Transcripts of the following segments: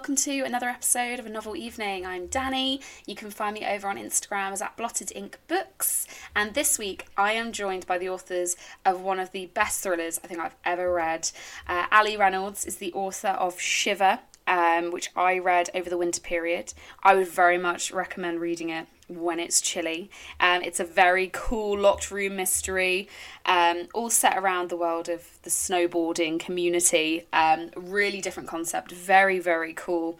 welcome to another episode of A Novel Evening. I'm Dannie. You can find me over on Instagram as at Blotted Ink Books. And this week I am joined by the authors of one of the best thrillers I think I've ever read. Uh, Allie Reynolds is the author of Shiver, um, which I read over the winter period. I would very much recommend reading it when it's chilly. Um, it's a very cool locked room mystery, um, all set around the world of the snowboarding community. Um, really different concept, very, very cool.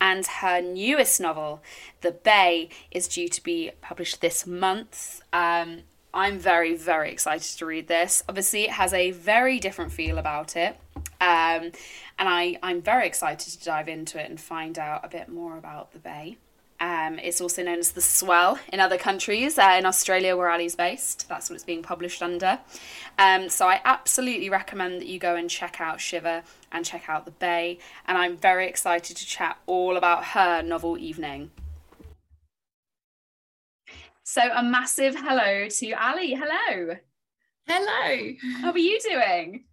And her newest novel, The Bay, is due to be published this month. Um, I'm very, very excited to read this. Obviously, it has a very different feel about it. Um, and I, I'm very excited to dive into it and find out a bit more about the Bay. Um, it's also known as the Swell in other countries, uh, in Australia where Allie's based. That's what it's being published under. Um, so I absolutely recommend that you go and check out Shiver and check out The Bay. And I'm very excited to chat all about her novel Evening. So a massive hello to Allie. Hello. Hello. How are you doing?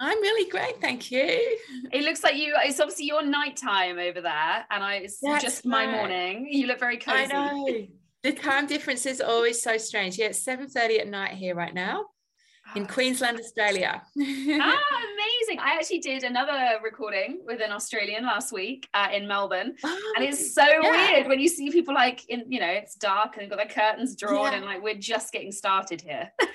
I'm really great, thank you. It looks like you. It's obviously your nighttime over there, and I. It's That's just my morning. You look very cozy. I know. The time difference is always so strange. Yeah, it's seven thirty at night here right now in ah. Queensland, Australia. ah, amazing! I actually did another recording with an Australian last week uh, in Melbourne, oh, and it's so yeah. weird when you see people like in, you know, it's dark and they've got their curtains drawn, yeah. and like we're just getting started here.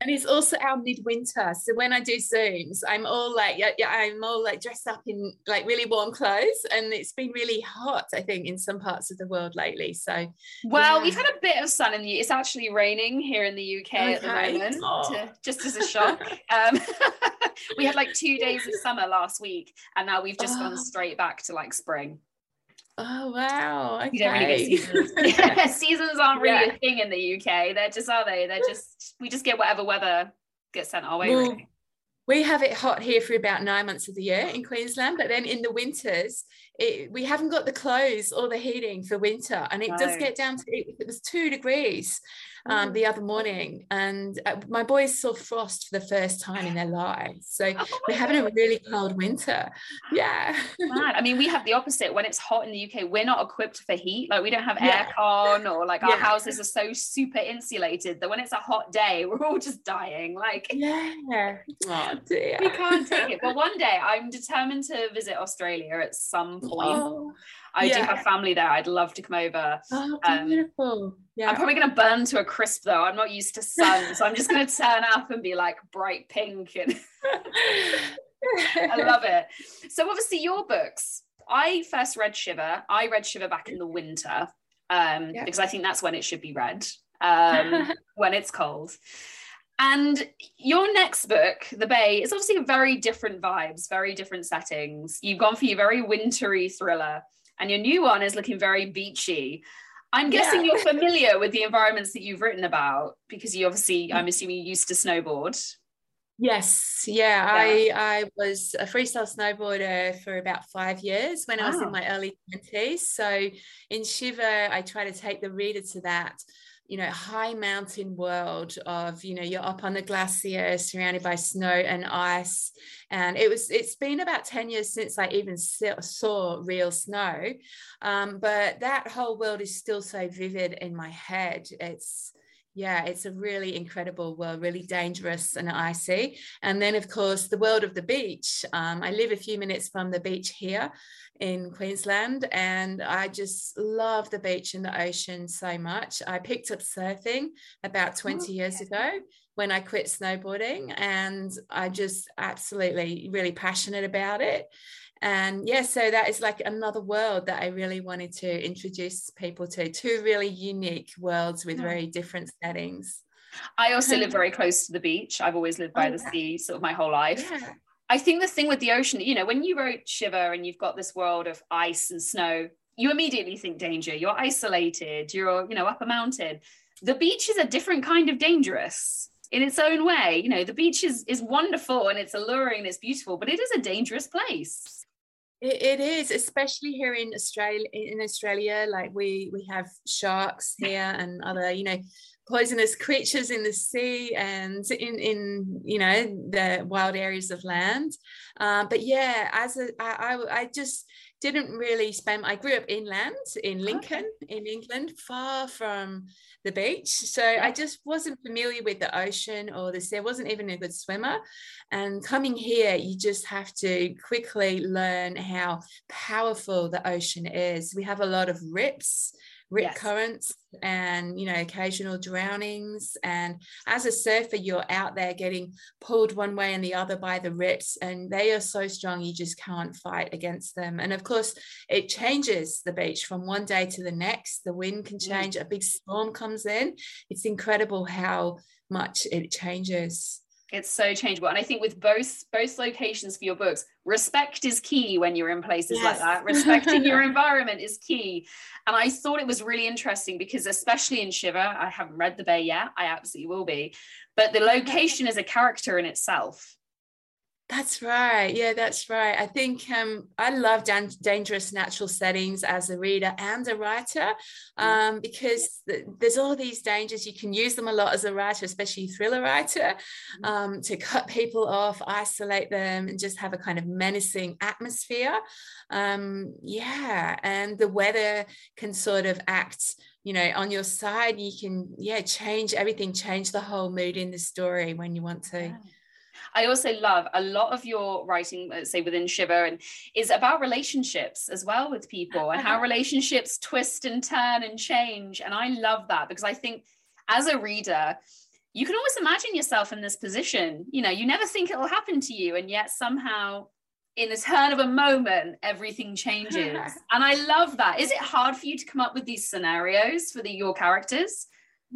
and it's also our midwinter. So when I do Zooms, I'm all like, yeah, yeah, I'm all like dressed up in like really warm clothes, and it's been really hot, I think, in some parts of the world lately. So, well, yeah. we've had a bit of sun in the. It's actually raining here in the UK okay. at the moment, oh. to, just as a shock. um, we had like two days of summer last week, and now we've just oh. gone straight back to like spring. Oh wow! Okay. You don't really get seasons. seasons aren't really yeah. a thing in the UK. They're just are they? They're just we just get whatever weather gets sent our way. Well, really. We have it hot here for about nine months of the year in Queensland, but then in the winters, it, we haven't got the clothes or the heating for winter, and it no. does get down to it was two degrees um, the other morning, and uh, my boys saw frost for the first time in their lives. So oh we're having a really cold winter. Yeah. I mean, we have the opposite. When it's hot in the UK, we're not equipped for heat. Like we don't have yeah. aircon, or like our houses are so super insulated that when it's a hot day, we're all just dying. Like yeah. Oh dear. We can't take it. But one day, I'm determined to visit Australia at some point. Oh. I yeah. do have family there. I'd love to come over. Oh, um, beautiful. Yeah. I'm probably going to burn to a crisp though. I'm not used to sun. so I'm just going to turn up and be like bright pink. And I love it. So obviously your books, I first read Shiver. I read Shiver back in the winter um, yeah. because I think that's when it should be read, um, when it's cold. And your next book, The Bay, is obviously very different vibes, very different settings. You've gone for your very wintry thriller and your new one is looking very beachy. I'm guessing yeah. you're familiar with the environments that you've written about because you obviously, I'm assuming, you used to snowboard. Yes, yeah, yeah, I I was a freestyle snowboarder for about five years when wow. I was in my early twenties. So in Shiver, I try to take the reader to that you know high mountain world of you know you're up on the glacier surrounded by snow and ice and it was it's been about 10 years since i even saw real snow um, but that whole world is still so vivid in my head it's yeah, it's a really incredible world, really dangerous and icy. And then, of course, the world of the beach. Um, I live a few minutes from the beach here in Queensland, and I just love the beach and the ocean so much. I picked up surfing about 20 years ago when I quit snowboarding, and I just absolutely really passionate about it and yeah so that is like another world that i really wanted to introduce people to two really unique worlds with very different settings i also live very close to the beach i've always lived by oh, the yeah. sea sort of my whole life yeah. I think the thing with the ocean you know when you wrote shiver and you've got this world of ice and snow you immediately think danger. You're isolated. You're you know up a mountain. The beach is a different kind of dangerous in its own way. You know the beach is is wonderful and it's alluring and it's beautiful but it is a dangerous place. It, it is, especially here in Australia. In Australia, like we we have sharks here and other, you know, poisonous creatures in the sea and in in you know the wild areas of land. Um, but yeah, as a, I, I, I just didn't really spend I grew up inland in Lincoln okay. in England far from the beach so. I just wasn't familiar with the ocean or the sea I wasn't even a good swimmer and coming here you just have to quickly learn how powerful the ocean is we have a lot of rips rip yes. currents and you know occasional drownings. And as a surfer you're out there getting pulled one way and the other by the rips and they are so strong you just can't fight against them. And of course it changes the beach from one day to the next. The wind can mm. change. A big storm comes in. It's incredible how much it changes it's so changeable. And i think with both both locations for your books respect is key when you're in places yes. like that respecting your environment is key. And i thought it was really interesting because especially in shiver i haven't read the bay yet i absolutely will be but the location is a character in itself that's right. Yeah, that's right. I think um, I love dan- dangerous natural settings as a reader and a writer um, because th- there's all these dangers. You can use them a lot as a writer, especially thriller writer, mm-hmm. um, to cut people off, isolate them, and just have a kind of menacing atmosphere. Um, yeah, and the weather can sort of act you know on your side you can yeah change everything change the whole mood in the story when you want to yeah. I also love a lot of your writing, uh, say within Shiver, and is about relationships as well with people and how uh-huh. relationships twist and turn and change. And I love that because I think as a reader, you can always imagine yourself in this position. You know, you never think it'll happen to you, and yet somehow in the turn of a moment, everything changes. and I love that. Is it hard for you to come up with these scenarios for the, your characters?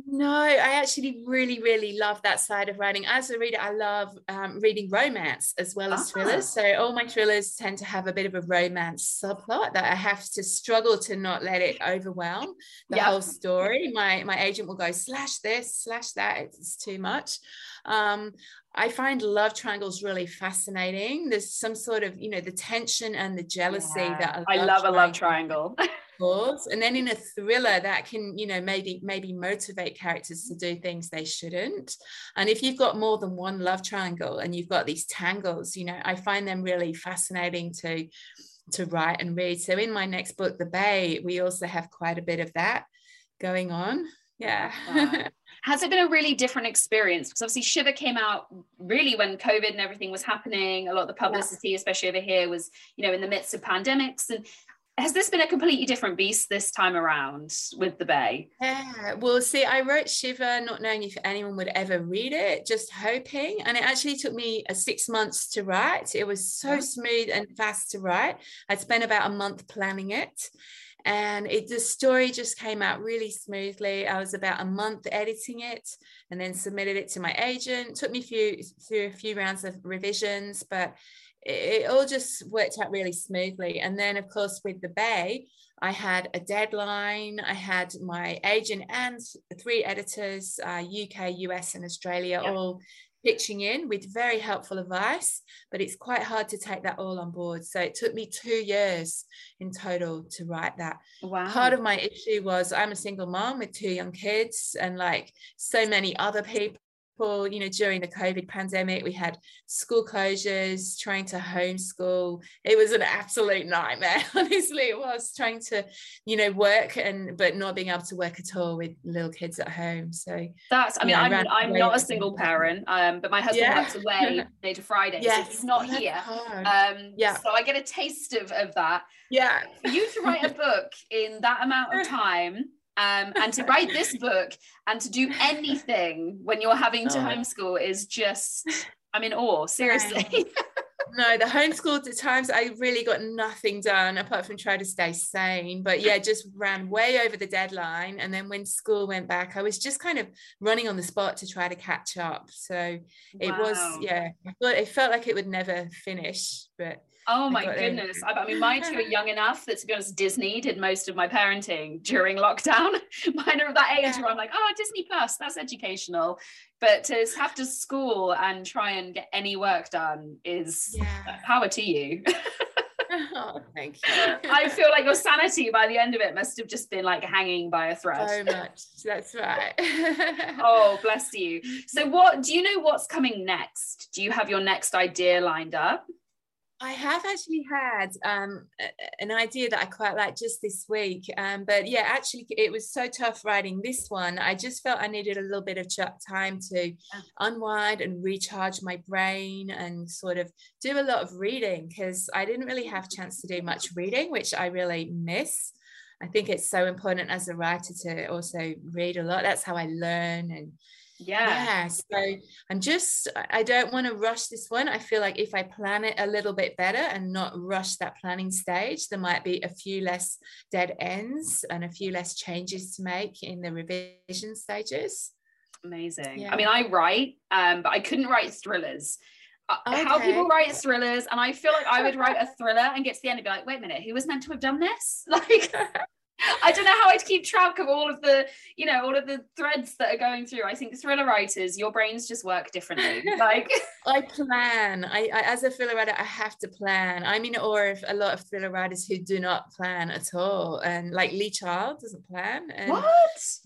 No, I actually really, really love that side of writing. As a reader, I love um, reading romance as well as ah. thrillers. So all my thrillers tend to have a bit of a romance subplot that I have to struggle to not let it overwhelm the whole story. My my agent will go slash this, slash that. It's too much. Um, I find love triangles really fascinating. There's some sort of, you know, the tension and the jealousy yeah. that I love a love triangle. and then in a thriller that can you know maybe maybe motivate characters to do things they shouldn't. And if you've got more than one love triangle and you've got these tangles you know i find them really fascinating to to write and read. So in my next book the bay we also have quite a bit of that going on. Yeah. Has it been a really different experience? Because obviously shiver came out really when covid and everything was happening. A lot of the publicity yeah. especially over here was you know in the midst of pandemics. And has this been a completely different beast this time around with the bay? Yeah well see i wrote shiver not knowing if anyone would ever read it just hoping and it actually took me a six months to write. It was so smooth and fast to write. I spent about a month planning it and it the story just came out really smoothly. I was about a month editing it and then submitted it to my agent. It took me a few through a few rounds of revisions but it, all just worked out really smoothly. And then, of course, with the Bay, I had a deadline. I had my agent and three editors, uh, UK, US, and Australia, yep. all pitching in with very helpful advice. But it's quite hard to take that all on board. So it took me two years in total to write that. Wow. Part of my issue was I'm a single mom with two young kids, and like so many other people people, you know, during the COVID pandemic, we had school closures, trying to homeschool. It was an absolute nightmare. Honestly, it was trying to, you know, work and but not being able to work at all with little kids at home. So that's, I mean, I'm, I'm not a single parent, um, but my husband yeah. works away Monday to Friday, yes. so he's not oh, here. Um, yeah. So I get a taste of, of that. Yeah. For you to write a book in that amount of time um, and to write this book and to do anything when you're having to oh. homeschool is just i'm in awe seriously. No the homeschool at times i really got nothing done apart from try to stay sane. But yeah just ran way over the deadline. And then when school went back i was just kind of running on the spot to try to catch up. So it wow. was yeah it felt like it would never finish but Oh my goodness. I, I, mean, my two are young enough that, to be honest, Disney did most of my parenting during lockdown. Mine are of that age yeah. where I'm like, oh, Disney Plus, that's educational. But to have to school and try and get any work done is yeah. power to you. oh, thank you. I feel like your sanity by the end of it must have just been like hanging by a thread. So much. That's right. oh, bless you. So, what do you know what's coming next? Do you have your next idea lined up? I have actually had um, an idea that I quite like just this week. Um, but yeah, actually, it was so tough writing this one. I just felt I needed a little bit of time to unwind and recharge my brain and sort of do a lot of reading because I didn't really have a chance to do much reading, which I really miss. I think it's so important as a writer to also read a lot. That's how I learn and yeah. Yeah so i'm just i don't want to rush this one. I feel like if i plan it a little bit better and not rush that planning stage there might be a few less dead ends and a few less changes to make in the revision stages. Amazing. Yeah. i mean i write um but i couldn't write thrillers. Okay. Uh, how people write thrillers and i feel like i would write a thriller and get to the end and be like wait a minute who was meant to have done this? Like I don't know how I'd keep track of all of the, you know, all of the threads that are going through. I think thriller writers, your brains just work differently. Like I plan. I, I, as a thriller writer, I have to plan. I'm in awe of a lot of thriller writers who do not plan at all. And like Lee Child doesn't plan. And what?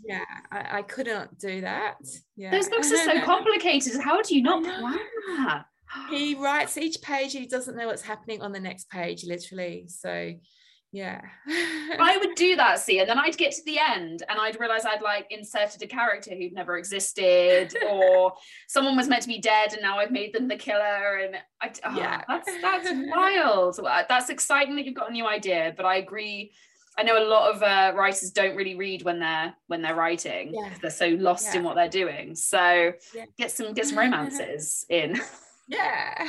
Yeah, I, I couldn't do that. Yeah. Those books are so complicated. How do you not plan He writes each page, he doesn't know what's happening on the next page, literally. So yeah i would do that see and then i'd get to the end and i'd realize i'd like inserted a character who'd never existed or someone was meant to be dead and now i've made them the killer and I, oh, yeah that's that's wild that's exciting that you've got a new idea but i agree i know a lot of uh, writers don't really read when they're when they're writing yeah. they're so lost yeah. in what they're doing so yeah. get some get some romances in yeah.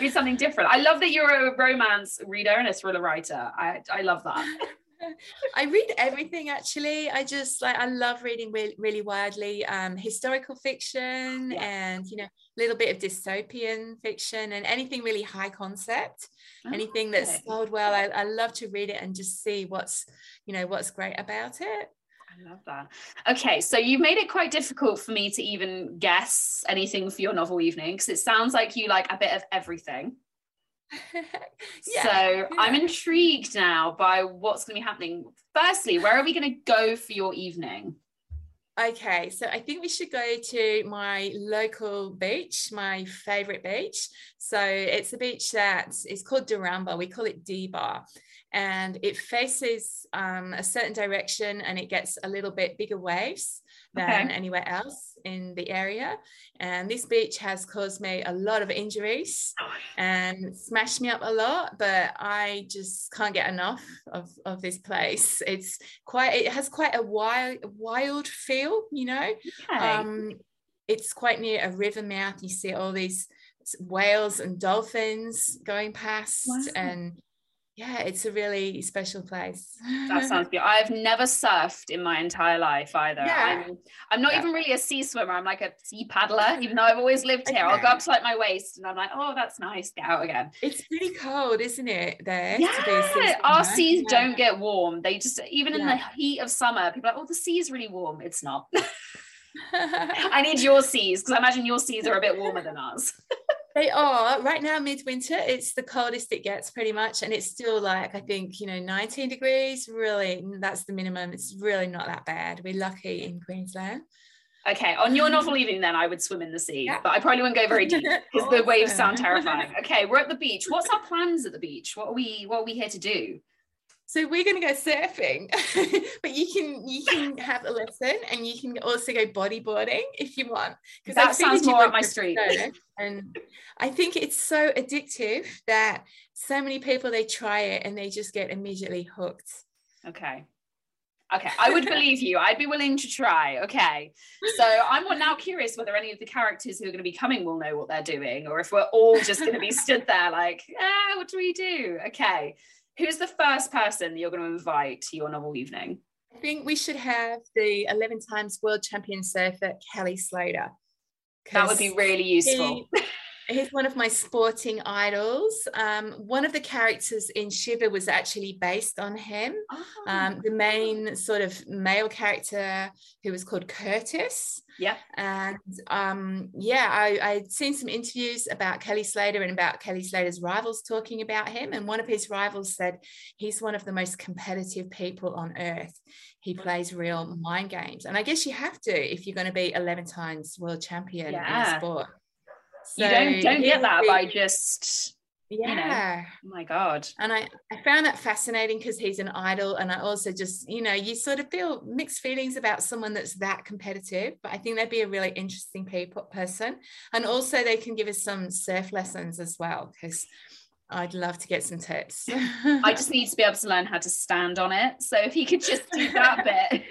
Read something different. I love that you're a romance reader and a thriller writer. I, I love that. I read everything actually. I just like I love reading really, really widely um, historical fiction yeah. and you know a little bit of dystopian fiction and anything really high concept, anything that's sold well. I, I love to read it and just see what's you know what's great about it. I love that. Okay, so you've made it quite difficult for me to even guess anything for your novel evening because it sounds like you like a bit of everything. yeah, so yeah. I'm intrigued now by what's going to be happening. Firstly, where are we going to go for your evening? Okay, so I think we should go to my local beach, my favorite beach. So it's a beach that is called Duranbah. We call it D Bar and it faces um, a certain direction and it gets a little bit bigger waves than okay. anywhere else in the area. And this beach has caused me a lot of injuries and smashed me up a lot, but I just can't get enough of, of this place. It's quite, it has quite a wild, wild feel, you know. Okay. Um, it's quite near a river mouth. You see all these whales and dolphins going past wow. and yeah, it's a really special place. that sounds good. I've never surfed in my entire life either. Yeah. I'm, I'm not yeah. even really a sea swimmer. I'm like a sea paddler, even though I've always lived here. I'll go up to like my waist and I'm like, oh, that's nice. Get out again. It's pretty cold, isn't it? There. Yeah. Our seas yeah. don't get warm. They just, even in the heat of summer, people are like, oh, the sea is really warm. It's not. I need your seas because I imagine your seas are a bit warmer than ours. They are right now, midwinter. It's the coldest it gets, pretty much, and it's still like I think you know 19 degrees. Really, mm, that's the minimum. It's really not that bad. We're lucky in Queensland. Okay, on your novel evening, then I would swim in the sea, yeah. but I probably wouldn't go very deep because the waves sound terrifying. Okay, we're at the beach. What's our plans at the beach? What are we What are we here to do? So we're going to go surfing, but you can you can have a lesson and you can also go bodyboarding if you want. Because that sounds more up my street. And I think it's so addictive that so many people they try it and they just get immediately hooked. Okay. Okay, I would believe you. I'd be willing to try. Okay. So I'm now curious whether any of the characters who are going to be coming will know what they're doing, or if we're all just going to be stood there like, ah, what do we do? Okay. Who's the first person you're going to invite to your novel evening? I think we should have the 11 times world champion surfer, Kelly Slater. That would be really useful. He, he's one of my sporting idols. Um, one of the characters in Shiver was actually based on him. Oh. Um, the main sort of male character who was called Curtis. Yeah. And um, yeah, I, I'd seen some interviews about Kelly Slater and about Kelly Slater's rivals talking about him. And one of his rivals said he's one of the most competitive people on earth. He plays real mind games. And I guess you have to if you're going to be 11 times world champion yeah. in sport. So you don't don't get that by just yeah you know? oh my god and i i found that fascinating because he's an idol and i also just you know you sort of feel mixed feelings about someone that's that competitive but i think they'd be a really interesting people person and also they can give us some surf lessons as well because I'd love to get some tips. I just need to be able to learn how to stand on it. So if you could just do that bit.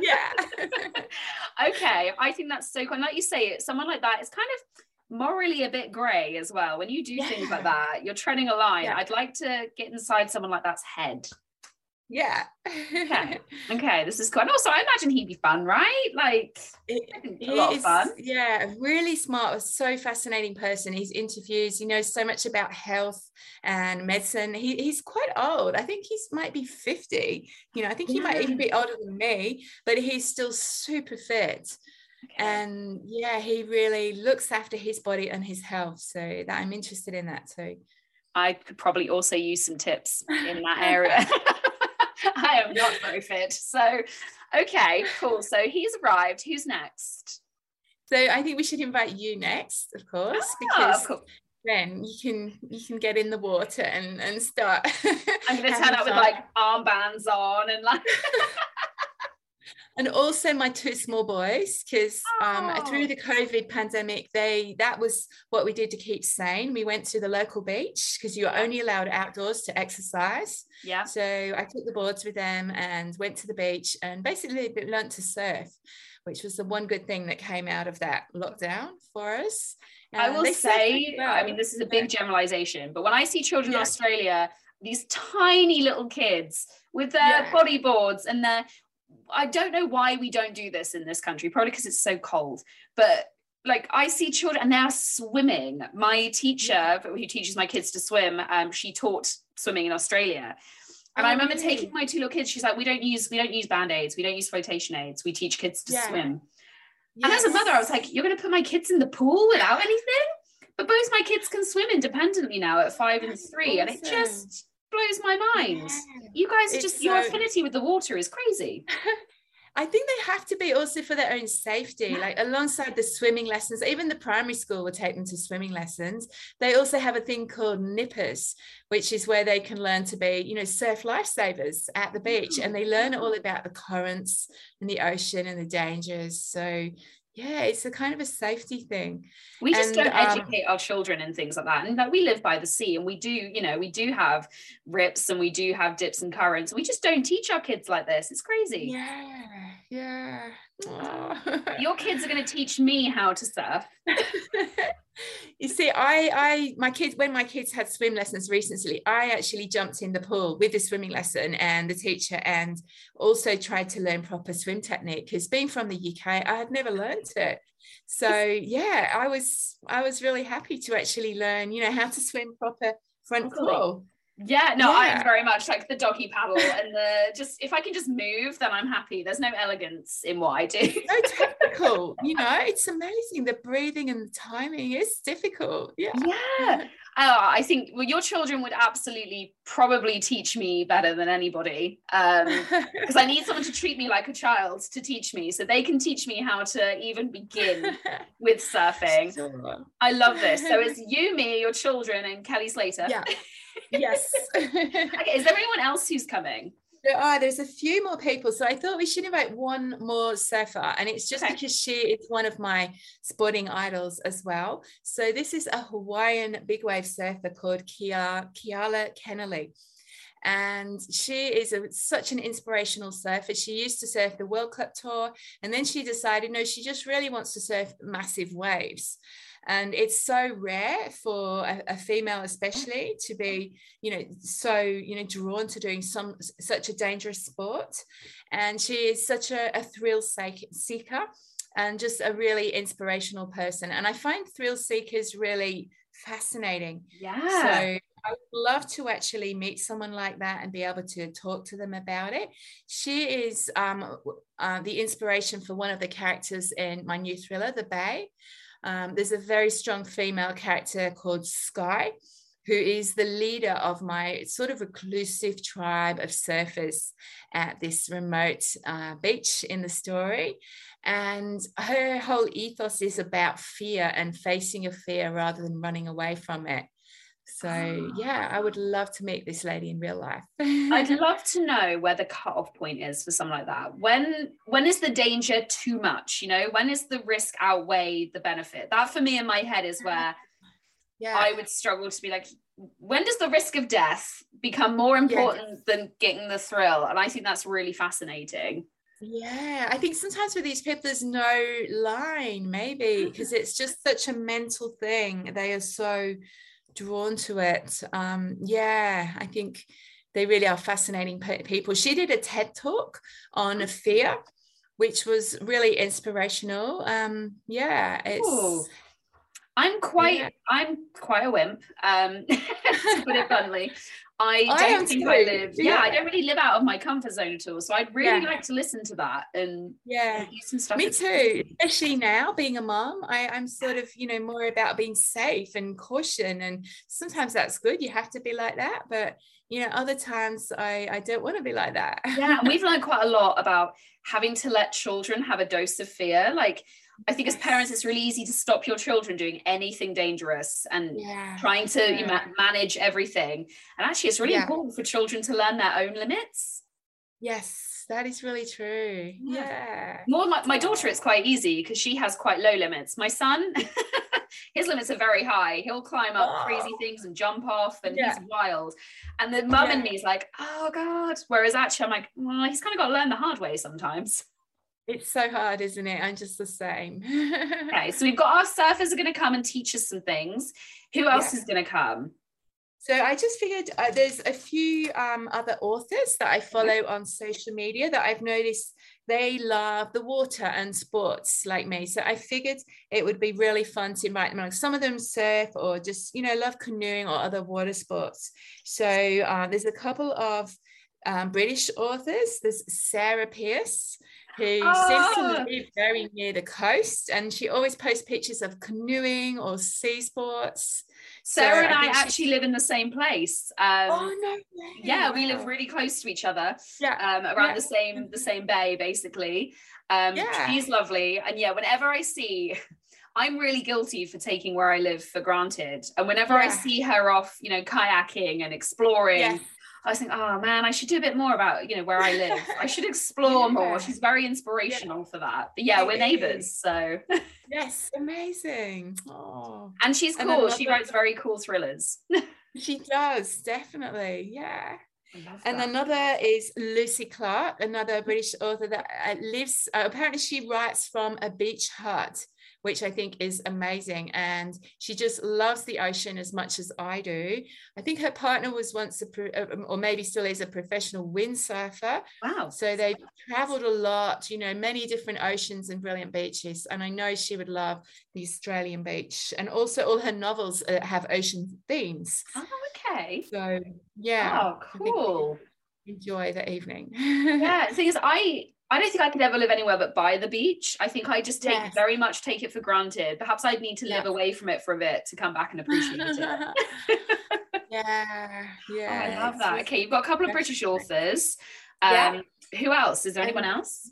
yeah. okay. I think that's so cool. And like you say, it, someone like that is kind of morally a bit grey as well. When you do yeah. things like that, you're treading a line. Yeah. I'd like to get inside someone like that's head. Yeah. okay. Okay. This is cool. And also, I imagine he'd be fun, right? Like, it, a lot of fun. Yeah. Really smart, so fascinating person. His interviews, he knows so much about health and medicine. He, he's quite old. I think he's might be 50. You know, I think he yeah. might even be older than me, but he's still super fit. Okay. And yeah, he really looks after his body and his health. So that I'm interested in that too. I could probably also use some tips in that area. I am not very fit. So, okay, cool. So he's arrived. Who's next? So I think we should invite you next, of course, oh, because cool. then you can you can get in the water and and start. I'm going to turn up with like armbands on and like and also my two small boys because um, through the covid pandemic they that was what we did to keep sane. We went to the local beach because you're only allowed outdoors to exercise. Yeah. So i took the boards with them and went to the beach and basically learned to surf which was the one good thing that came out of that lockdown for us. I will say well. i mean this is a big generalization but when i see children yeah. in australia these tiny little kids with their yeah. bodyboards and their I don't know why we don't do this in this country, probably because it's so cold. But like I see children and they're swimming. My teacher, who teaches my kids to swim, um, she taught swimming in Australia. And oh, I remember taking my two little kids. She's like, "We don't use we don't use band aids. We don't use flotation aids. We teach kids to yeah. swim." Yes. And as a mother, I was like, "You're going to put my kids in the pool without anything?" But both my kids can swim independently now at five and three, awesome. and it just blows my mind. Yeah. You guys it's just your affinity with the water is crazy. I think they have to be also for their own safety, like alongside the swimming lessons. Even the primary school will take them to swimming lessons. They also have a thing called nippers, which is where they can learn to be, you know, surf lifesavers at the beach, and mm. they learn all about the currents and the ocean and the dangers. So yeah it's a kind of a safety thing. We just and, don't um, educate our children and things like that and like we live by the sea and we do you know we do have rips and we do have dips and currents. We just don't teach our kids like this. It's crazy. Yeah yeah your kids are going to teach me how to surf. You see i i my kids when my kids had swim lessons recently i actually jumped in the pool with the swimming lesson and the teacher and also tried to learn proper swim technique because being from the uk i had never learned it. So yeah i was i was really happy to actually learn you know how to swim proper front crawl yeah, no, yeah. I'm very much like the doggy paddle and the just if I can just move, then I'm happy. There's no elegance in what I do. so technical, you know, it's amazing. The breathing and the timing is difficult. Yeah. Yeah. Oh, I think well, your children would absolutely probably teach me better than anybody because um, I need someone to treat me like a child to teach me so they can teach me how to even begin with surfing. Sure. I love this. So it's you, me, your children, and Kelly Slater. Yeah. Yes. okay. Is there anyone else who's coming? There are. There's a few more people. So I thought we should invite one more surfer. And it's just okay. because she is one of my sporting idols as well. So this is a Hawaiian big wave surfer called Kia, Keala Kennelly. And she is a, such an inspirational surfer. She used to surf the World Cup Tour. And then she decided, no, she just really wants to surf massive waves and it's so rare for a, a, female especially to be you know so you know drawn to doing some such a dangerous sport and she is such a, a thrill seeker and just a really inspirational person and i find thrill seekers really fascinating yeah so I would love to actually meet someone like that and be able to talk to them about it. She is um, uh, the inspiration for one of the characters in my new thriller, The Bay. Um, there's a very strong female character called Sky, who is the leader of my sort of reclusive tribe of surfers at this remote uh, beach in the story. And her whole ethos is about fear and facing your fear rather than running away from it. So ah. yeah, I would love to meet this lady in real life. I'd love to know where the cutoff point is for something like that. When when is the danger too much? You know, when is the risk outweigh the benefit? That for me in my head is where yeah. I would struggle to be like, when does the risk of death become more important than getting the thrill? And I think that's really fascinating. Yeah, I think sometimes with these people, there's no line, maybe, mm. because it's just such a mental thing. They are so drawn to it. Um, yeah, I think they really are fascinating people. She did a TED talk on fear, which was really inspirational. Um, yeah, it's. Ooh. I'm quite yeah. I'm quite a wimp, um, to put it bluntly. I oh, don't think too. I live. Yeah. yeah. I don't really live out of my comfort zone at all. So I'd really yeah. like to listen to that and yeah, some stuff. Me too. Especially now, being a mom, I, I'm sort of you know more about being safe and caution, and sometimes that's good. You have to be like that, but you know other times I I don't want to be like that. yeah, we've learned quite a lot about having to let children have a dose of fear, like I think as parents, it's really easy to stop your children doing anything dangerous and yeah. trying to yeah. you know, manage everything. And actually, it's really yeah. important for children to learn their own limits. Yes, that is really true. Yeah. More my, my daughter, it's quite easy because she has quite low limits. My son, his limits are very high. He'll climb up oh. crazy things and jump off, and he's wild. And the mum in me is like, oh God. Whereas actually, I'm like, well, he's kind of got to learn the hard way sometimes. It's so hard, isn't it? I'm just the same. okay, so we've got our surfers are going to come and teach us some things. Who else yeah. is going to come? So I just figured uh, there's a few um, other authors that I follow on social media that I've noticed they love the water and sports like me. So I figured it would be really fun to invite them. Like some of them surf or just you know love canoeing or other water sports. So uh, there's a couple of um, British authors. There's Sarah Pearse who oh. seems to oh. live very near the coast and she always posts pictures of canoeing or sea sports. Sarah so and I, I actually live in the same place. Um, oh no! Way. Yeah, we live really close to each other. Yeah, um, around yeah. the same the same bay, basically. Um, yeah. she's lovely, and yeah, whenever I see. I'm really guilty for taking where I live for granted. And whenever yeah. I see her off, you know, kayaking and exploring, I was thinking, oh man, I should do a bit more about you know where I live. I should explore yeah. more. She's very inspirational yeah. for that. But yeah, we're neighbors, so yes, amazing. Oh, and she's cool. And another... She writes very cool thrillers. she does definitely, yeah. And another is Lucy Clarke, another British author that uh, lives. Uh, apparently, she writes from a beach hut which I think is amazing. And she just loves the ocean as much as I do. I think her partner was once a, uh, or maybe still is a professional windsurfer. Wow. So they traveled a lot, you know, many different oceans and brilliant beaches. And I know she would love the Australian beach. And also, all her novels uh, have ocean themes. Oh, okay. So, yeah. Oh, cool. Enjoy the evening. yeah. The I I don't think I could ever live anywhere but by the beach. I think I just take yes. very much take it for granted. Perhaps I'd need to live away from it for a bit to come back and appreciate it. yeah, yeah. Oh, I love that. Okay, you've got a couple of British authors. Um, yeah. Who else? Is there anyone else?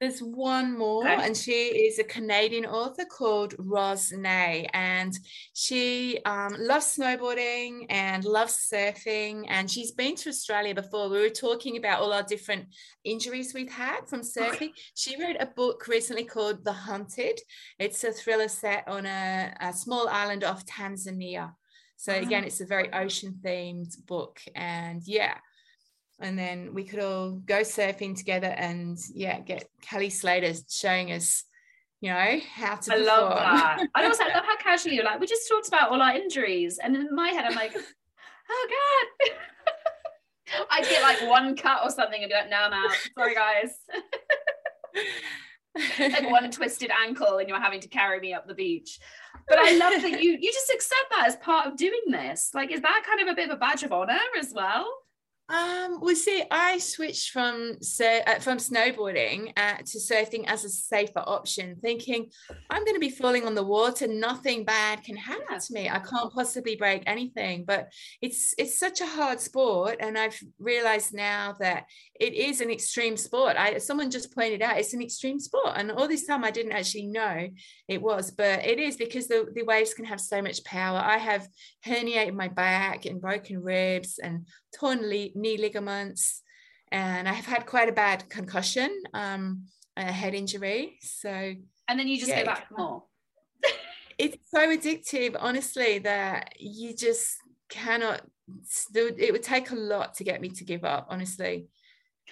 There's one more, okay. and she is a Canadian author called Roz Nay, and she um, loves snowboarding and loves surfing. And she's been to Australia before. We were talking about all our different injuries we've had from surfing. Okay. She wrote a book recently called The Hunted. It's a thriller set on a, a small island off Tanzania. So again, it's a very ocean themed book, and yeah, and then we could all go surfing together and yeah get kelly slater showing us you know how to i perform. love that. I also love how casually you're like we just talked about all our injuries. And in my head i'm like oh god. I'd get like one cut or something and be like no i'm out. Sorry guys. Like one twisted ankle and you're having to carry me up the beach. But i love that you you just accept that as part of doing this. Like is that kind of a bit of a badge of honor as well Um, well, see, I switched from so, uh, from snowboarding uh, to surfing as a safer option, thinking I'm going to be falling on the water. Nothing bad can happen to me. I can't possibly break anything. But it's it's such a hard sport, and I've realized now that it is an extreme sport. I someone just pointed out it's an extreme sport, and all this time I didn't actually know it was, but it is because the the waves can have so much power. I have herniated my back and broken ribs and torn knee ligaments, and I've had quite a bad concussion, um, a head injury. So and then you just yeah, go back more. it's so addictive, honestly, that you just cannot. It would take a lot to get me to give up, honestly.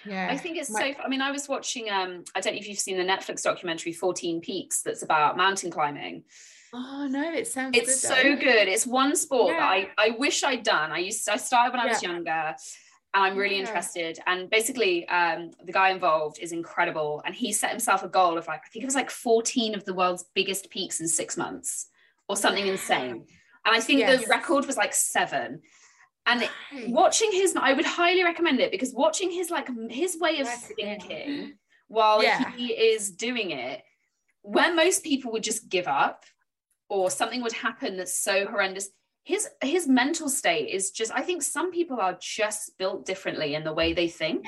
Yeah, I think it's My- so. I mean, I was watching. Um, I don't know if you've seen the Netflix documentary "14 Peaks" that's about mountain climbing. Oh no, it sounds. It's good, so good. It's one sport yeah. that I I wish I'd done. I used I started when I was younger, and I'm really yeah. interested. And basically, um, the guy involved is incredible, and he set himself a goal of like I think it was like 14 of the world's biggest peaks in six months, or something insane. And I think yes. the record was like seven. And right. watching his, I would highly recommend it because watching his like his way of thinking while yeah. he is doing it, where most people would just give up or something would happen that's so horrendous his his mental state is just i think some people are just built differently in the way they think.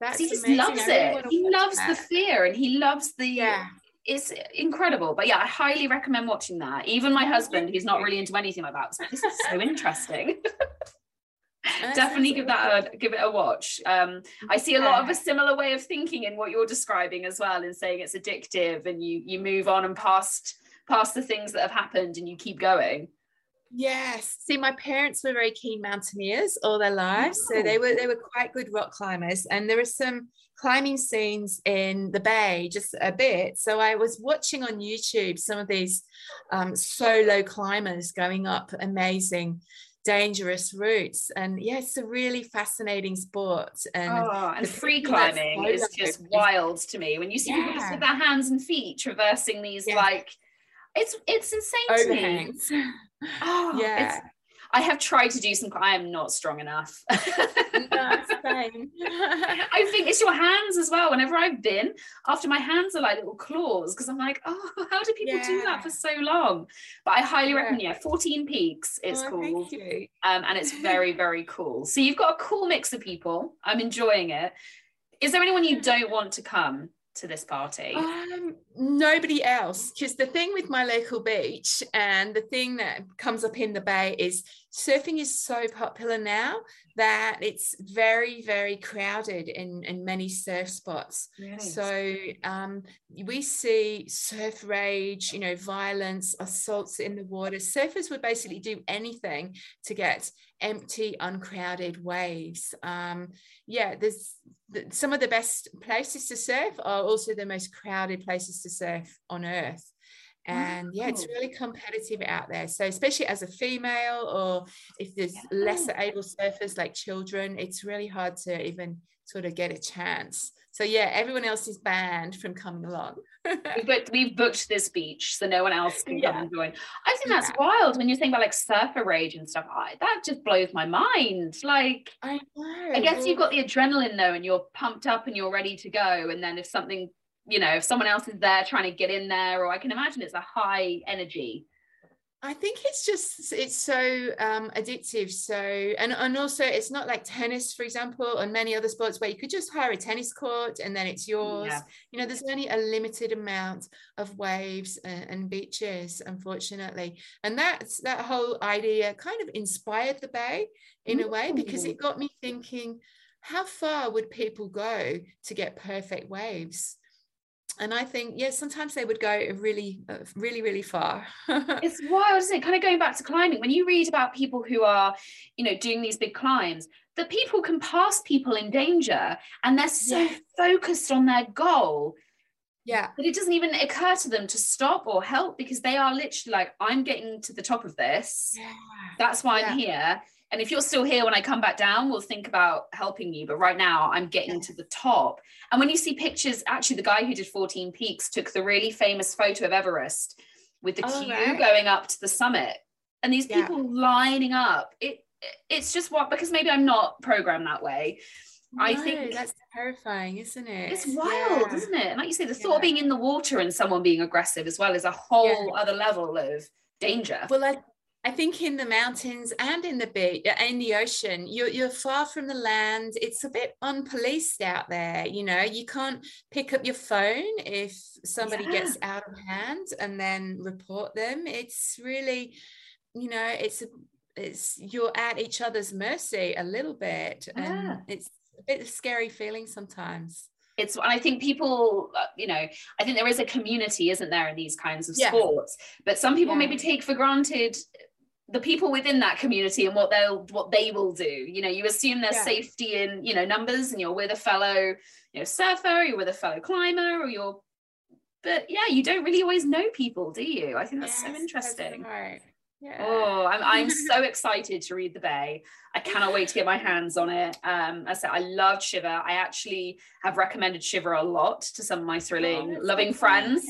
That's he just amazing. loves it. he loves that. the fear and he loves the yeah. it's incredible. But yeah i highly recommend watching that. Even my husband who's not really into anything like that like this is so interesting. Definitely give that a give it a watch. Um, i see a lot of a similar way of thinking in what you're describing as well in saying it's addictive and you you move on and past past the things that have happened and you keep going Yes. See, my parents were very keen mountaineers all their lives. Oh. So they were they were quite good rock climbers. And there are some climbing scenes in the bay just a bit. So I was watching on YouTube some of these um, solo climbers going up amazing dangerous routes and yeah it's a really fascinating sport and, oh, and free climbing is just wild to me when you see yeah. people just with their hands and feet traversing these yeah. like it's it's insane Overhangs. to me. Oh, yeah. I have tried to do some. I am not strong enough. no, same. I think it's your hands as well. Whenever I've been, after my hands are like little claws because I'm like, oh, how do people yeah. do that for so long? But I highly yeah. recommend. Yeah, 14 Peaks. It's oh, called, um, and it's very very cool. So you've got a cool mix of people. I'm enjoying it. Is there anyone you don't want to come? To this party? Um, nobody else. Because the thing with my local beach and the thing that comes up in the bay is surfing is so popular now that it's very, very crowded in, in many surf spots. So um, we see surf rage, you know, violence, assaults in the water. Surfers would basically do anything to get empty, uncrowded waves. Um, yeah, there's some of the best places to surf are also the most crowded places to surf on earth and yeah it's really competitive out there. So especially as a female or if there's lesser able surfers like children it's really hard to even sort of get a chance. So yeah everyone else is banned from coming along. But we've booked this beach so no one else can yeah. come and join. I think that's yeah. wild when you're saying about like surfer rage and stuff. I, that just blows my mind. Like i know i guess you've got the adrenaline though and you're pumped up and you're ready to go. And then if something you know if someone else is there trying to get in there or i can imagine it's a high energy I think it's just it's so um, addictive. So and and also it's not like tennis, for example, and many other sports where you could just hire a tennis court and then it's yours. Yeah. You know, there's only a limited amount of waves and, and, beaches, unfortunately. And that's that whole idea kind of inspired the bay in a way because it got me thinking, how far would people go to get perfect waves? And I think, yeah, sometimes they would go really, uh, really, really far. it's wild, isn't it? Kind of going back to climbing. When you read about people who are, you know, doing these big climbs, that people can pass people in danger and they're so yeah. focused on their goal. Yeah. That it doesn't even occur to them to stop or help because they are literally like, I'm getting to the top of this. Yeah. That's why yeah. I'm here. And if you're still here when I come back down, we'll think about helping you. But right now, I'm getting to the top. And when you see pictures, actually, the guy who did 14 Peaks took the really famous photo of Everest with the oh, queue right. going up to the summit and these people yeah. lining up. It it's just what because maybe I'm not programmed that way. No, I think that's terrifying, isn't it? It's wild, yeah. isn't it? And like you say, the thought of being in the water and someone being aggressive as well is a whole other level of danger. Well, I, I think in the mountains and in the beach, uh, in the ocean, you're, you're far from the land. It's a bit unpoliced out there. You know, you can't pick up your phone if somebody yeah. gets out of hand and then report them. It's really, you know, it's a, it's you're at each other's mercy a little bit, yeah. and it's a bit of a scary feeling sometimes it's and i think people uh, you know i think there is a community isn't there in these kinds of yeah. sports but some people yeah. maybe take for granted the people within that community and what they'll what they will do you know you assume there's yeah. safety in you know numbers and you're with a fellow you know surfer you're with a fellow climber or you're but yeah you don't really always know people do you i think that's yes, so interesting that's right. Yeah. Oh, I'm, I'm so excited to read The Bay. I cannot wait to get my hands on it. Um, I said I loved Shiver. I actually have recommended Shiver a lot to some of my thrilling, oh, loving so friends.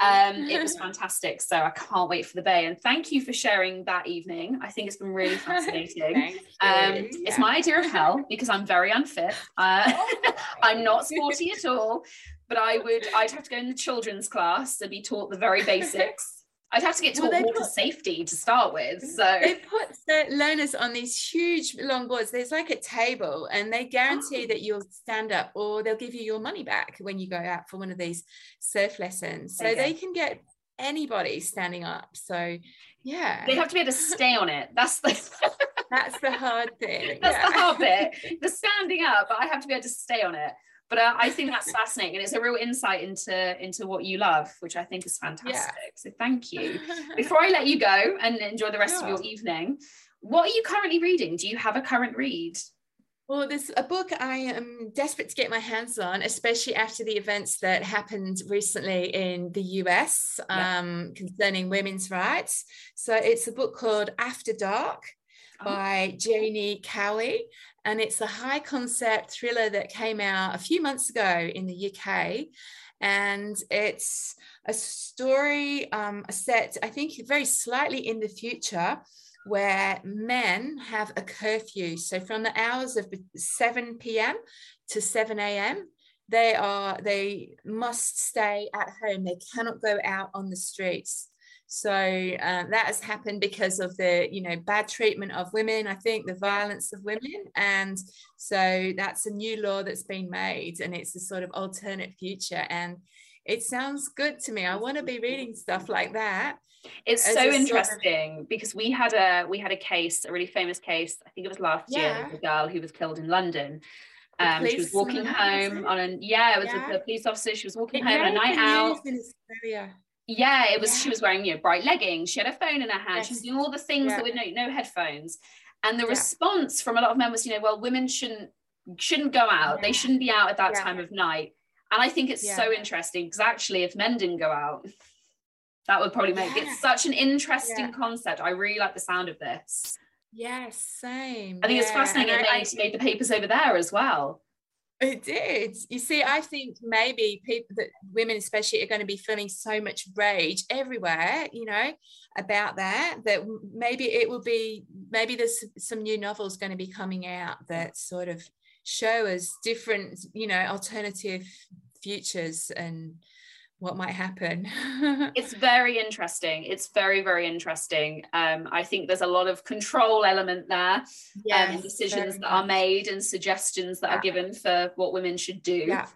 Um, it was fantastic. So I can't wait for The Bay. And thank you for sharing that evening. I think it's been really fascinating. um, yeah. It's my idea of hell because I'm very unfit. Uh, I'm not sporty at all. But I would, I'd have to go in the children's class to be taught the very basics I'd have to get to well, water put, safety to start with. So they put the learners on these huge long boards. There's like a table, and they guarantee oh. that you'll stand up, or they'll give you your money back when you go out for one of these surf lessons. So they can get anybody standing up. So yeah, they have to be able to stay on it. That's the that's the hard thing. That's yeah. the hard bit. The standing up, but I have to be able to stay on it but uh, I think that's fascinating, and it's a real insight into into what you love, which I think is fantastic. Yeah. So thank you. Before I let you go and enjoy the rest of your evening, what are you currently reading? Do you have a current read? Well, there's a book I am desperate to get my hands on, especially after the events that happened recently in the US yeah. um, concerning women's rights. So it's a book called After Dark oh. by Jayne Cowie and it's a high concept thriller that came out a few months ago in the UK. And it's a story um, set, I think, very slightly in the future, where men have a curfew. So from the hours of 7 p.m. to 7 a.m., they are they must stay at home. They cannot go out on the streets. So uh, that has happened because of the, you know, bad treatment of women. I think the violence of women, and so that's a new law that's been made, and it's a sort of alternate future. And it sounds good to me. I want to be reading stuff like that. It's so interesting sort of... because we had a we had a case, a really famous case. I think it was last yeah. year, a girl who was killed in London. Um, she was walking home on a yeah, it was yeah. a police officer. She was walking it home on a night out. Yeah, it was. Yeah. She was wearing you know bright leggings. She had a phone in her hand. Yes. She was doing all the things yeah. that with no no headphones. And the yeah. response from a lot of men was, you know, well, women shouldn't shouldn't go out. They shouldn't be out at that time of night. And I think it's so interesting because actually, if men didn't go out, that would probably make it such an interesting concept. I really like the sound of this. Yes, same. I think it's fascinating. it made, made the papers over there as well. It did. You see, I think maybe people that women especially are going to be feeling so much rage everywhere, you know, about that, that maybe it will be, maybe there's some new novels going to be coming out that sort of show us different, you know, alternative futures and what might happen. it's very interesting. It's very, very interesting. Um, I think there's a lot of control element there yes, um, decisions that are made and suggestions that yeah. are given for what women should do. Yeah.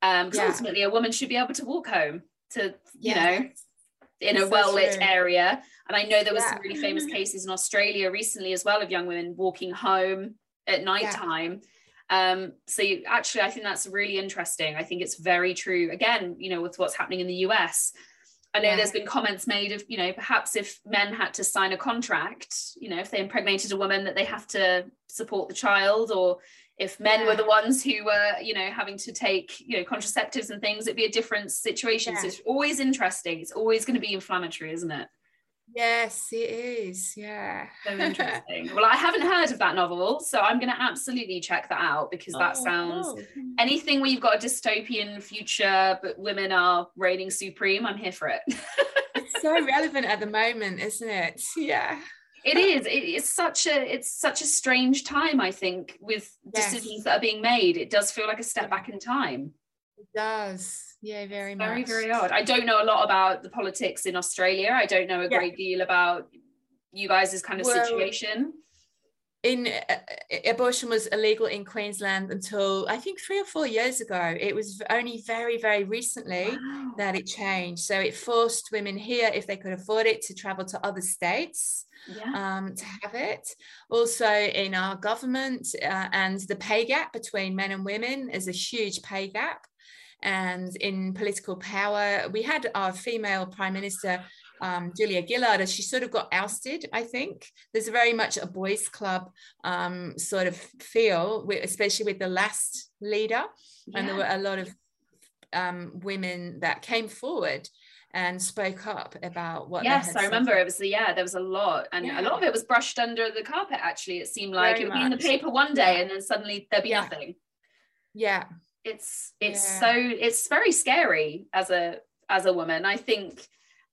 Um, because yeah. ultimately a woman should be able to walk home to, you yes. know, in a well lit area. And I know there was some really famous cases in Australia recently as well of young women walking home at night time um, so you, actually, I think that's really interesting. I think it's very true. Again, you know, with what's happening in the US, I know yeah. there's been comments made of, you know, perhaps if men had to sign a contract, you know, if they impregnated a woman, that they have to support the child, or if men yeah. were the ones who were, you know, having to take, you know, contraceptives and things, it'd be a different situation. Yeah. So it's always interesting. It's always going to be inflammatory, isn't it? Yes, it is. Yeah. So interesting. well, I haven't heard of that novel, so I'm going to absolutely check that out because that oh, sounds anything where you've got a dystopian future, but women are reigning supreme. I'm here for it. it's so relevant at the moment, isn't it? Yeah. it is. It, it's such a it's such a strange time. I think with yes. decisions that are being made, it does feel like a step back in time. It does. Yeah, very much. Very very odd. I don't know a lot about the politics in Australia. I don't know a yeah. great deal about you guys' kind of well, situation in uh, abortion was illegal in Queensland until I think three or four years ago. It was only very, very recently wow. that it changed. So it forced women here, if they could afford it, to travel to other states yeah. um, to have it. Also, in our government uh, and the pay gap between men and women is a huge pay gap. And in political power, we had our female prime minister um, Julia Gillard, as she sort of got ousted, I think. There's very much a boys' club um, sort of feel, especially with the last leader. Yeah. And there were a lot of um, women that came forward and spoke up about what yes i remember it was yeah there was a lot and yeah. a lot of it was brushed under the carpet actually it seemed like very it would much. be in the paper one day yeah. and then suddenly there'd be nothing yeah it's it's so it's very scary as a as a woman i think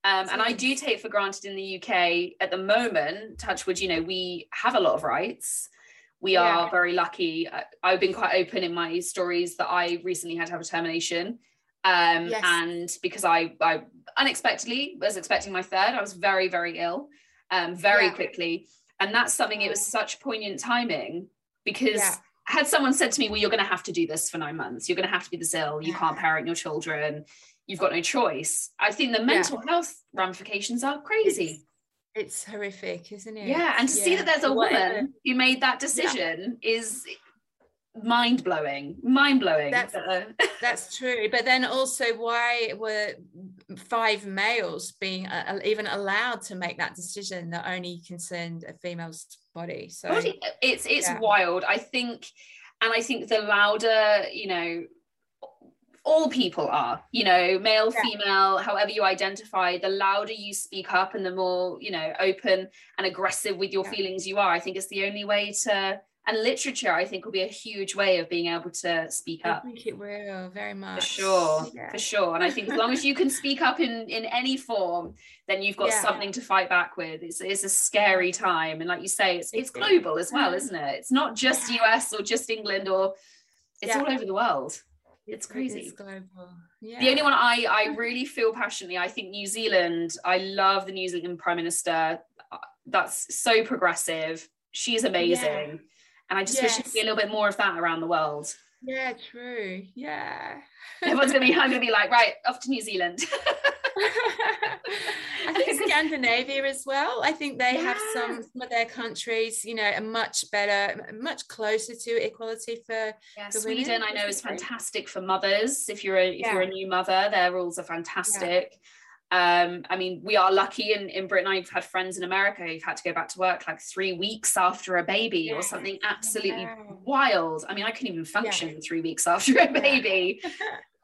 um, and I do take for granted in the UK at the moment, touchwood, you know, we have a lot of rights. We yeah. are very lucky. I've been quite open in my stories that I recently had to have a termination. Um, yes. And because I, I unexpectedly was expecting my third, I was very, very ill um, very yeah. quickly. And that's something, it was such poignant timing because yeah. Had someone said to me, well, you're going to have to do this for nine months, you're going to have to be this ill, you can't parent your children you've got no choice. I think the mental yeah. health ramifications are crazy. It's, it's, horrific, isn't it? Yeah, and to yeah. see that there's a woman who made that decision yeah. is mind blowing mind blowing that's, that's true but then also why were five males being uh, even allowed to make that decision that only concerned a female's body so it's it's yeah. wild i think and i think the louder you know all people are you know male yeah. female however you identify the louder you speak up and the more you know open and aggressive with your yeah. feelings you are i think it's the only way to and literature i think will be a huge way of being able to speak up i think it will very much for sure yeah. for sure and i think as long as you can speak up in in any form then you've got something to fight back with it's, it's a scary time and like you say it's it's global as well isn't it it's not just us or just england or it's all over the world it's crazy. It's global. Yeah. The only one I I really feel passionately, I think New Zealand. I love the New Zealand Prime Minister. Uh, that's so progressive. She's amazing, yeah. And I just yes. wish there'd be a little bit more of that around the world. Yeah, true. Yeah. Everyone's gonna be. I'm gonna be like, right, off to New Zealand. I think Scandinavia as well. I think they yeah. have some, some of their countries, you know, a much better, much closer to equality for, yeah, for Sweden. Women. I know is fantastic for mothers. If you're a if yeah. you're a new mother, their rules are fantastic. Um, I mean, we are lucky in, in Britain. I've had friends in America who've had to go back to work like three weeks after a baby or something absolutely wild. I mean, I couldn't even function three weeks after a baby.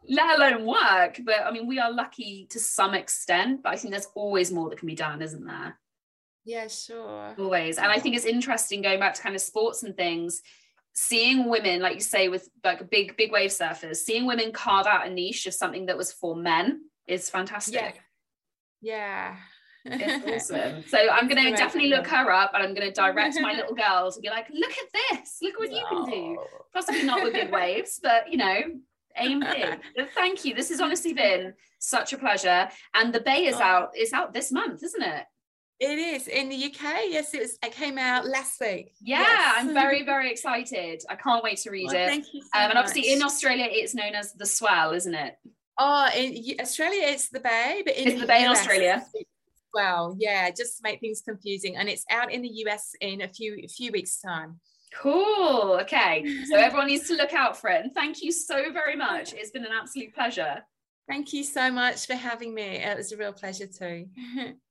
let alone work. But I mean, we are lucky to some extent, but I think there's always more that can be done, isn't there? Yeah, sure. Always. And I think it's interesting going back to kind of sports and things, seeing women, like you say, with like big, big wave surfers, seeing women carve out a niche of something that was for men is fantastic. Yeah. yeah. it's awesome. So I'm going to definitely look her up and I'm going to direct my little girls and be like, look at this, look what you can do. Possibly not with big waves, but you know, aim big. Thank you. This has honestly been such a pleasure. And the Bay is oh. out. It's out this month, isn't it? It is in the UK. Yes, it was. It came out last week. Yeah, yes. I'm very, very excited. I can't wait to read oh, it. Thank you. So um, and obviously, in Australia, it's known as the Swell, isn't it? Oh, in Australia, it's the Bay, but in it's the, the Bay in Australia. Well, yeah, just to make things confusing, and it's out in the US in a few a few weeks' time. Cool. Okay. So everyone needs to look out for it. And thank you so very much. It's been an absolute pleasure. Thank you so much for having me. It was a real pleasure too.